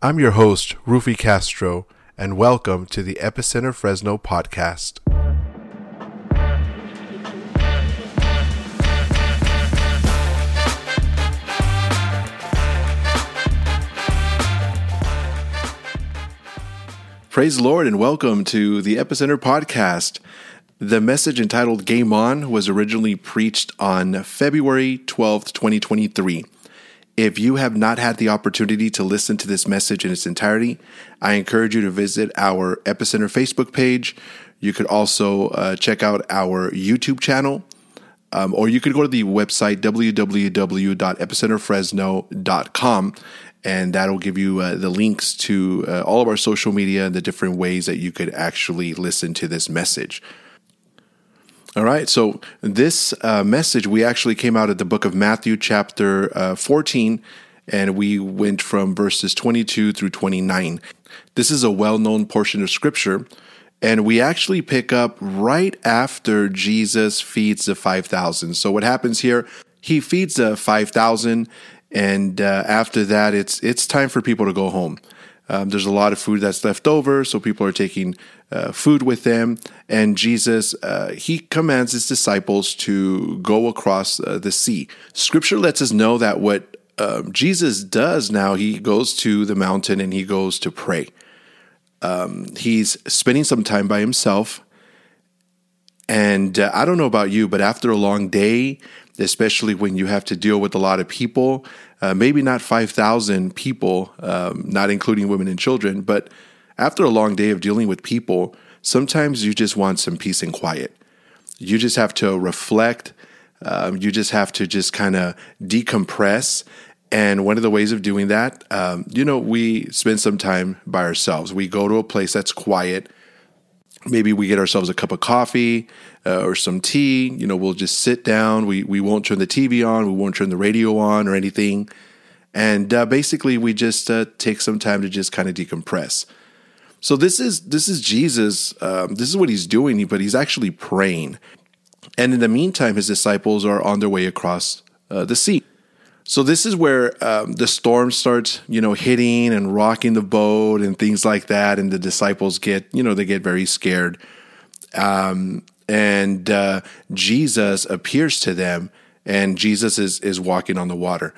I'm your host, Rufy Castro, and welcome to the Epicenter Fresno podcast. Praise the Lord and welcome to the Epicenter podcast. The message entitled Game On was originally preached on February 12th, 2023. If you have not had the opportunity to listen to this message in its entirety, I encourage you to visit our Epicenter Facebook page. You could also uh, check out our YouTube channel, um, or you could go to the website www.epicenterfresno.com, and that'll give you uh, the links to uh, all of our social media and the different ways that you could actually listen to this message. All right, so this uh, message, we actually came out of the book of Matthew, chapter uh, 14, and we went from verses 22 through 29. This is a well known portion of scripture, and we actually pick up right after Jesus feeds the 5,000. So, what happens here? He feeds the 5,000, and uh, after that, it's, it's time for people to go home. Um, there's a lot of food that's left over, so people are taking uh, food with them. And Jesus, uh, he commands his disciples to go across uh, the sea. Scripture lets us know that what um, Jesus does now, he goes to the mountain and he goes to pray. Um, he's spending some time by himself. And uh, I don't know about you, but after a long day, especially when you have to deal with a lot of people, uh, maybe not 5,000 people, um, not including women and children, but after a long day of dealing with people, sometimes you just want some peace and quiet. You just have to reflect. Um, you just have to just kind of decompress. And one of the ways of doing that, um, you know, we spend some time by ourselves. We go to a place that's quiet. Maybe we get ourselves a cup of coffee uh, or some tea. You know, we'll just sit down. We we won't turn the TV on. We won't turn the radio on or anything. And uh, basically, we just uh, take some time to just kind of decompress. So this is this is Jesus. Um, this is what he's doing, but he's actually praying. And in the meantime, his disciples are on their way across uh, the sea. So this is where um, the storm starts, you know, hitting and rocking the boat and things like that, and the disciples get, you know, they get very scared. Um, and uh, Jesus appears to them, and Jesus is is walking on the water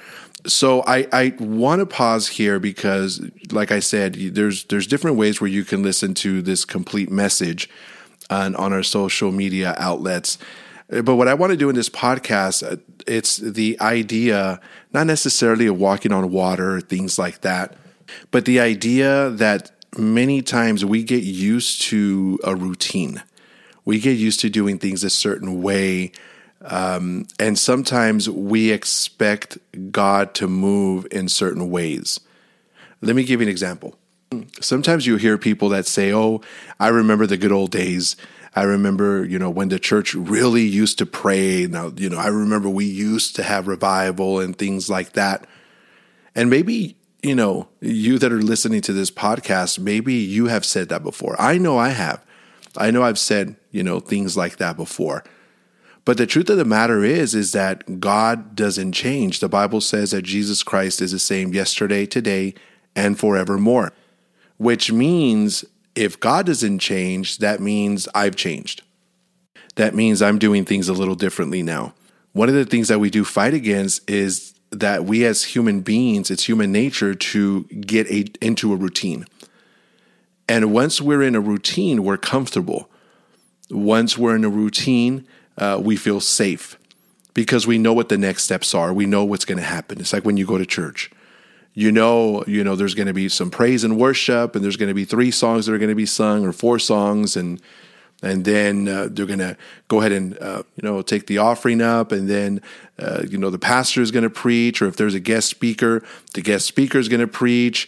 so I, I want to pause here because, like I said, there's there's different ways where you can listen to this complete message on, on our social media outlets. But what I want to do in this podcast, uh, it's the idea, not necessarily of walking on water things like that, but the idea that many times we get used to a routine. We get used to doing things a certain way um, and sometimes we expect God to move in certain ways. Let me give you an example. Sometimes you hear people that say, Oh, I remember the good old days. I remember, you know, when the church really used to pray. Now, you know, I remember we used to have revival and things like that. And maybe, you know, you that are listening to this podcast, maybe you have said that before. I know I have. I know I've said, you know, things like that before. But the truth of the matter is, is that God doesn't change. The Bible says that Jesus Christ is the same yesterday, today, and forevermore. Which means if God doesn't change, that means I've changed. That means I'm doing things a little differently now. One of the things that we do fight against is that we as human beings, it's human nature to get a, into a routine. And once we're in a routine, we're comfortable. Once we're in a routine, uh, we feel safe because we know what the next steps are. We know what's going to happen. It's like when you go to church. You know, you know, there's going to be some praise and worship, and there's going to be three songs that are going to be sung, or four songs, and and then uh, they're going to go ahead and uh, you know take the offering up, and then uh, you know the pastor is going to preach, or if there's a guest speaker, the guest speaker is going to preach,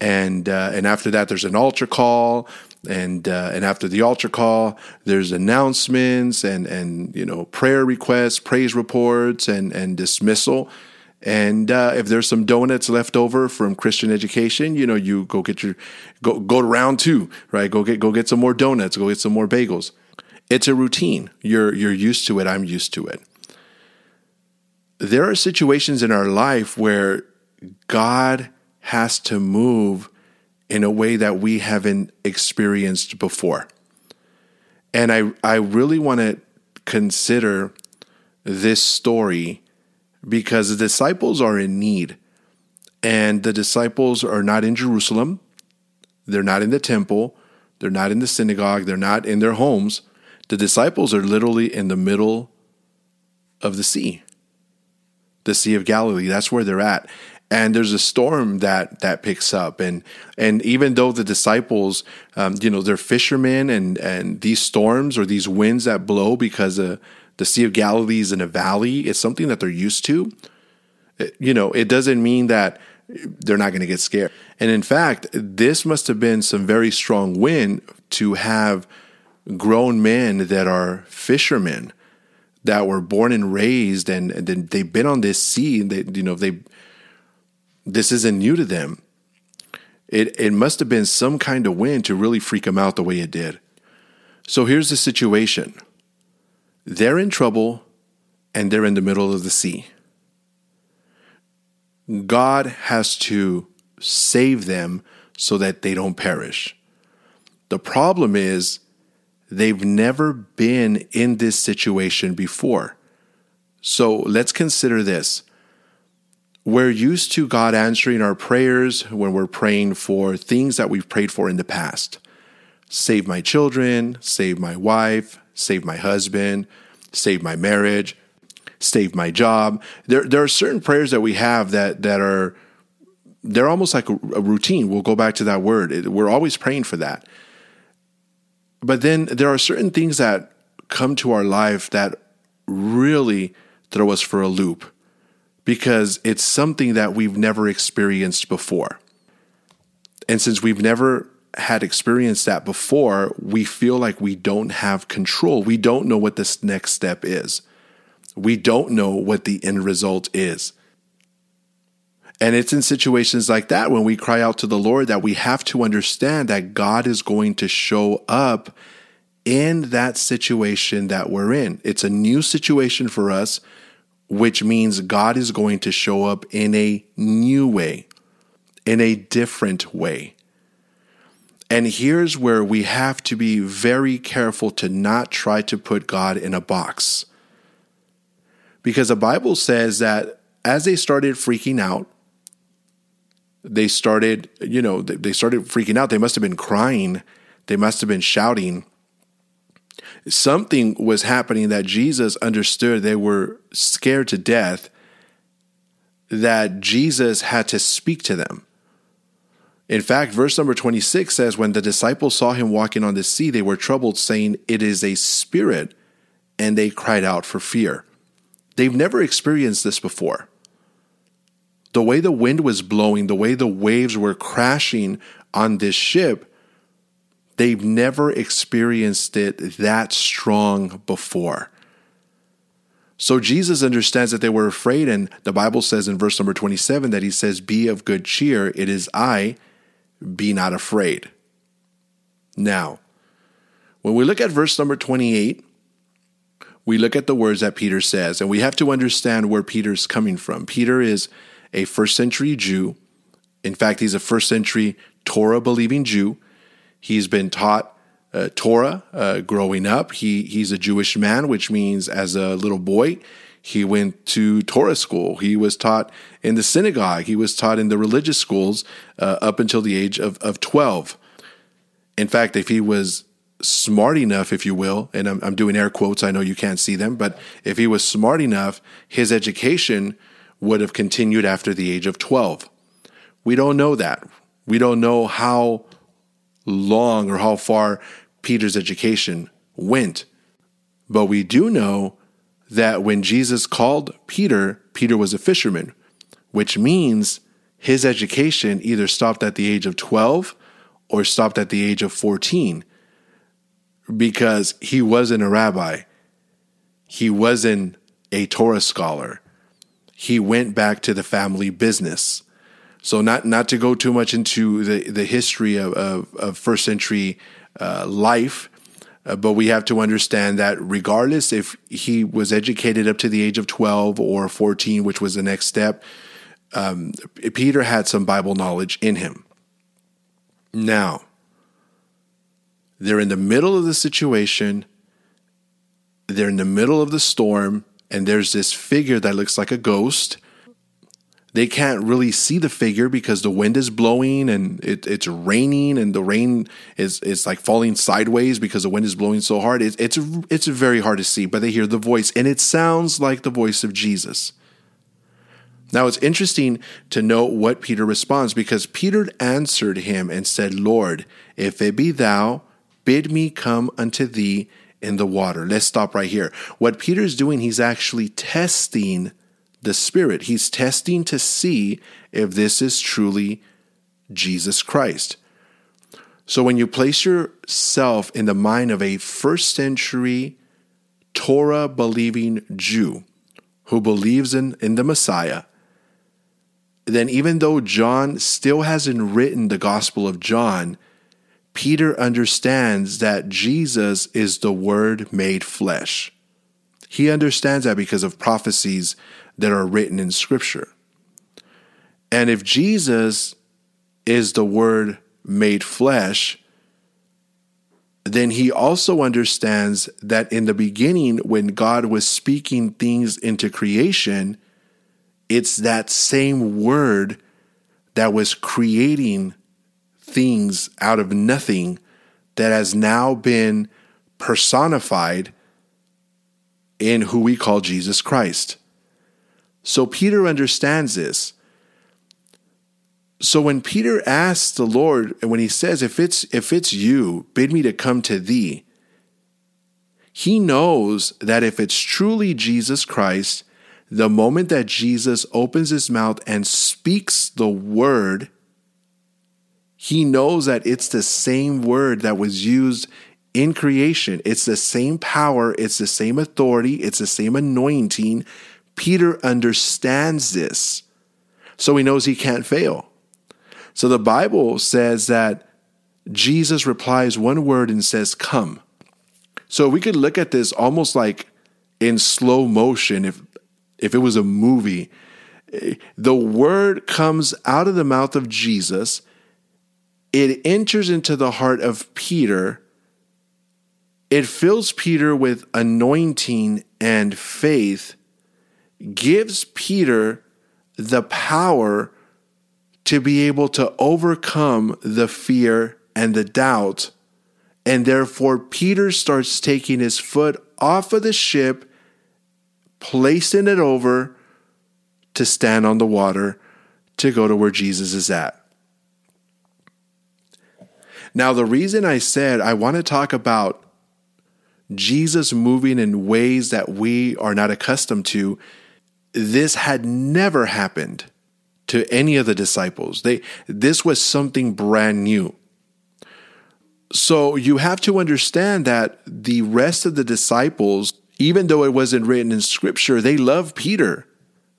and uh, and after that there's an altar call, and uh, and after the altar call, there's announcements and and you know prayer requests, praise reports, and and dismissal. And uh, if there's some donuts left over from Christian education, you know, you go get your go go to round two, right? Go get go get some more donuts, go get some more bagels. It's a routine. You're you're used to it. I'm used to it. There are situations in our life where God has to move in a way that we haven't experienced before. And I, I really want to consider this story because the disciples are in need. And the disciples are not in Jerusalem, they're not in the temple, they're not in the synagogue, they're not in their homes. The disciples are literally in the middle of the sea, the Sea of Galilee. That's where they're at. And there's a storm that that picks up, and and even though the disciples, um, you know, they're fishermen, and and these storms or these winds that blow because uh, the Sea of Galilee is in a valley, it's something that they're used to. It, you know, it doesn't mean that they're not going to get scared. And in fact, this must have been some very strong wind to have grown men that are fishermen that were born and raised and, and they've been on this sea and they you know they this isn't new to them it it must have been some kind of wind to really freak them out the way it did so here's the situation they're in trouble and they're in the middle of the sea God has to save them so that they don't perish. The problem is they've never been in this situation before. So let's consider this. We're used to God answering our prayers when we're praying for things that we've prayed for in the past. Save my children, save my wife, save my husband, save my marriage save my job. There, there are certain prayers that we have that that are they're almost like a, routine. We'll go back to that word. We're always praying for that. But then there are certain things that come to our life that really throw us for a loop because it's something that we've never experienced before. And since we've never had experienced that before, we feel like we don't have control. We don't know what this next step is we don't know what the end result is. And it's in situations like that when we cry out to the Lord that we have to understand that God is going to show up in that situation that we're in. It's a new situation for us, which means God is going to show up in a new way, in a different way. And here's where we have to be very careful to not try to put God in a box because the Bible says that as they started freaking out, they started, you know, they started freaking out. They must have been crying. They must have been shouting. Something was happening that Jesus understood. They were scared to death that Jesus had to speak to them. In fact, verse number 26 says, When the disciples saw him walking on the sea, they were troubled, saying, It is a spirit, and they cried out for fear. They've never experienced this before. The way the wind was blowing, the way the waves were crashing on this ship, they've never experienced it that strong before. So Jesus understands that they were afraid, and the Bible says in verse number 27 that he says, Be of good cheer, it is I, be not afraid. Now, when we look at verse number 28, we look at the words that Peter says, and we have to understand where Peter's coming from. Peter is a first century Jew. In fact, he's a first century Torah believing Jew. He's been taught uh, Torah uh, growing up. He he's a Jewish man, which means as a little boy, he went to Torah school. He was taught in the synagogue. He was taught in the religious schools uh, up until the age of, of 12. In fact, if he was smart enough, if you will, and I'm, I'm, doing air quotes, I know you can't see them, but if he was smart enough, his education would have continued after the age of 12. We don't know that. We don't know how long or how far Peter's education went. But we do know that when Jesus called Peter, Peter was a fisherman, which means his education either stopped at the age of 12 or stopped at the age of 14 because he wasn't a rabbi. He wasn't a Torah scholar. He went back to the family business. So not not to go too much into the, the history of, of, of first century uh, life, uh, but we have to understand that regardless if he was educated up to the age of 12 or 14, which was the next step, um, Peter had some Bible knowledge in him. Now, they're in the middle of the situation, they're in the middle of the storm, and there's this figure that looks like a ghost. They can't really see the figure because the wind is blowing and it, it's raining, and the rain is it's like falling sideways because the wind is blowing so hard. It, it's it's very hard to see, but they hear the voice, and it sounds like the voice of Jesus. Now it's interesting to note what Peter responds because Peter answered him and said, Lord, if it be thou, bid me come unto thee in the water. Let's stop right here. What Peter's doing, he's actually testing the Spirit. He's testing to see if this is truly Jesus Christ. So when you place yourself in the mind of a first century Torah believing Jew who believes in, in the Messiah, then even though John still hasn't written the Gospel of John, Peter understands that Jesus is the Word made flesh. He understands that because of prophecies that are written in Scripture. And if Jesus is the Word made flesh, then he also understands that in the beginning, when God was speaking things into creation, it's that same word that was creating things out of nothing that has now been personified in who we call Jesus Christ. So Peter understands this. So when Peter asks the Lord, and when he says, if it's if it's you, bid me to come to thee, he knows that if it's truly Jesus Christ, the moment that Jesus opens his mouth and speaks the word, he knows that it's the same word that was used in creation. It's the same power, it's the same authority, it's the same anointing. Peter understands this. So he knows he can't fail. So the Bible says that Jesus replies one word and says, Come. So we could look at this almost like in slow motion if if it was a movie, the word comes out of the mouth of Jesus, it enters into the heart of Peter, it fills Peter with anointing and faith, gives Peter the power to be able to overcome the fear and the doubt. And therefore, Peter starts taking his foot off of the ship placing it over to stand on the water to go to where Jesus is at. Now, the reason I said I want to talk about Jesus moving in ways that we are not accustomed to, this had never happened to any of the disciples. They this was something brand new. So you have to understand that the rest of the disciples even though it wasn't written in scripture, they love Peter.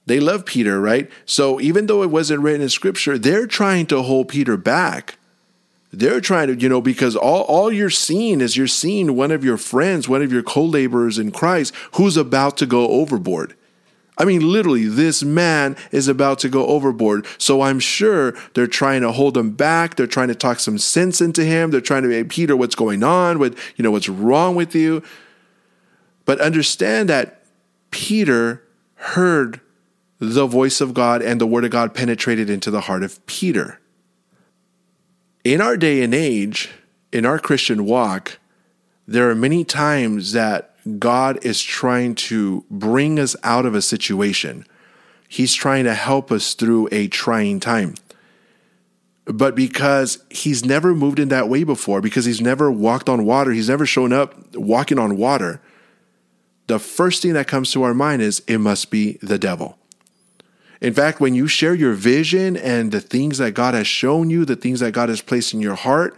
They love Peter, right? So even though it wasn't written in scripture, they're trying to hold Peter back. They're trying to, you know, because all, all you're seeing is you're seeing one of your friends, one of your co laborers in Christ, who's about to go overboard. I mean, literally, this man is about to go overboard. So I'm sure they're trying to hold him back. They're trying to talk some sense into him. They're trying to, hey, Peter, what's going on? What, you know, what's wrong with you? But understand that Peter heard the voice of God and the word of God penetrated into the heart of Peter. In our day and age, in our Christian walk, there are many times that God is trying to bring us out of a situation. He's trying to help us through a trying time. But because he's never moved in that way before, because he's never walked on water, he's never shown up walking on water, the first thing that comes to our mind is it must be the devil. In fact, when you share your vision and the things that God has shown you, the things that God has placed in your heart,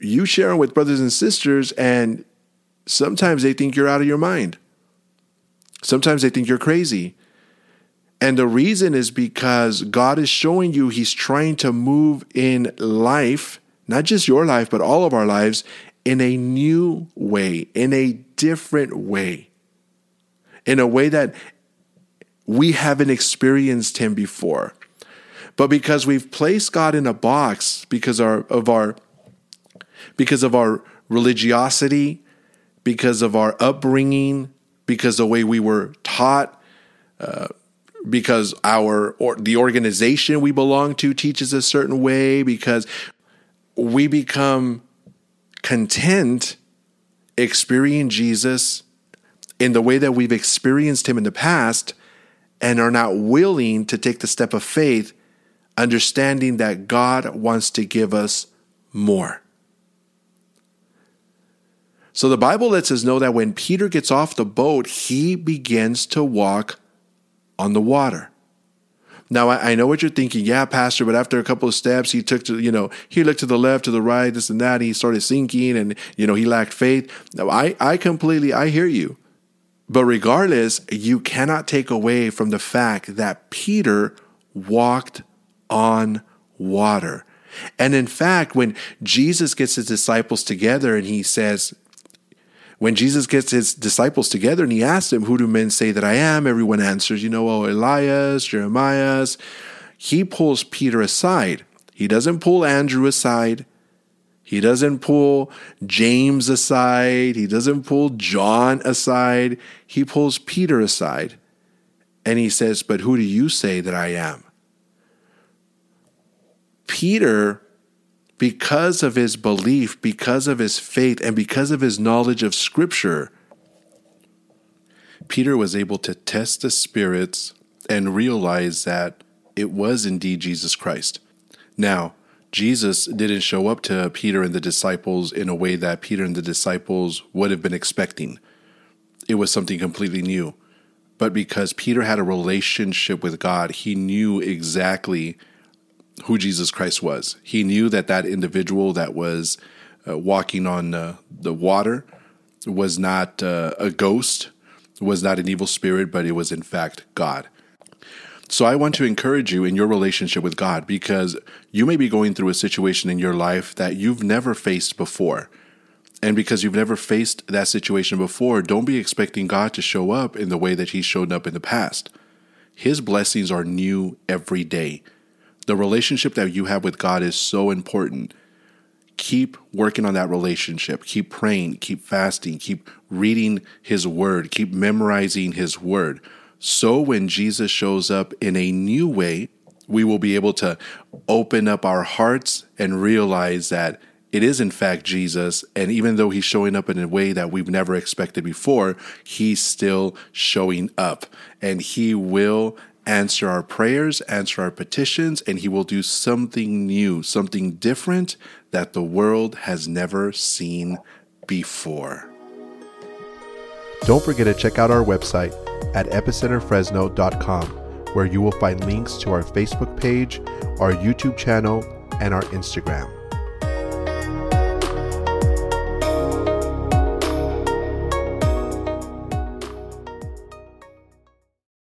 you share them with brothers and sisters, and sometimes they think you're out of your mind. Sometimes they think you're crazy. And the reason is because God is showing you He's trying to move in life, not just your life, but all of our lives, in a new way, in a different way, in a way that we haven't experienced him before. But because we've placed God in a box because our, of our because of our religiosity, because of our upbringing, because the way we were taught, uh, because our or the organization we belong to teaches a certain way, because we become content experiencing Jesus in the way that we've experienced him in the past and are not willing to take the step of faith, understanding that God wants to give us more. So the Bible lets us know that when Peter gets off the boat, he begins to walk on the water. Now I, know what you're thinking, yeah, Pastor, but after a couple of steps, he took to, you know, he looked to the left, to the right, this and that, he started sinking and, you know, he lacked faith. Now I, I completely I hear you. But regardless, you cannot take away from the fact that Peter walked on water. And in fact, when Jesus gets his disciples together and he says, when Jesus gets his disciples together and he asks them, Who do men say that I am? Everyone answers, You know, oh, Elias, Jeremiah. He pulls Peter aside. He doesn't pull Andrew aside. He doesn't pull James aside. He doesn't pull John aside. He pulls Peter aside. And he says, But who do you say that I am? Peter, because of his belief, because of his faith, and because of his knowledge of Scripture, Peter was able to test the spirits and realize that it was indeed Jesus Christ. Now, Jesus didn't show up to Peter and the disciples in a way that Peter and the disciples would have been expecting. It was something completely new. But because Peter had a relationship with God, he knew exactly who Jesus Christ was. He knew that that individual that was uh, walking on uh, the water was not uh, a ghost, was not an evil spirit, but it was in fact God. So I want to encourage you in your relationship with God because you may be going through a situation in your life that you've never faced before. And because you've never faced that situation before, don't be expecting God to show up in the way that He's shown up in the past. His blessings are new every day. The relationship that you have with God is so important. Keep working on that relationship. Keep praying, keep fasting, keep reading His Word, keep memorizing His Word so when Jesus shows up in a new way, we will be able to open up our hearts and realize that it is in fact Jesus. And even though he's showing up in a way that we've never expected before, he's still showing up and he will answer our prayers, answer our petitions, and he will do something new, something different that the world has never seen before. Don't forget to check out our website at epicenterfresno.com, where you will find links to our Facebook page, our YouTube channel, and our Instagram.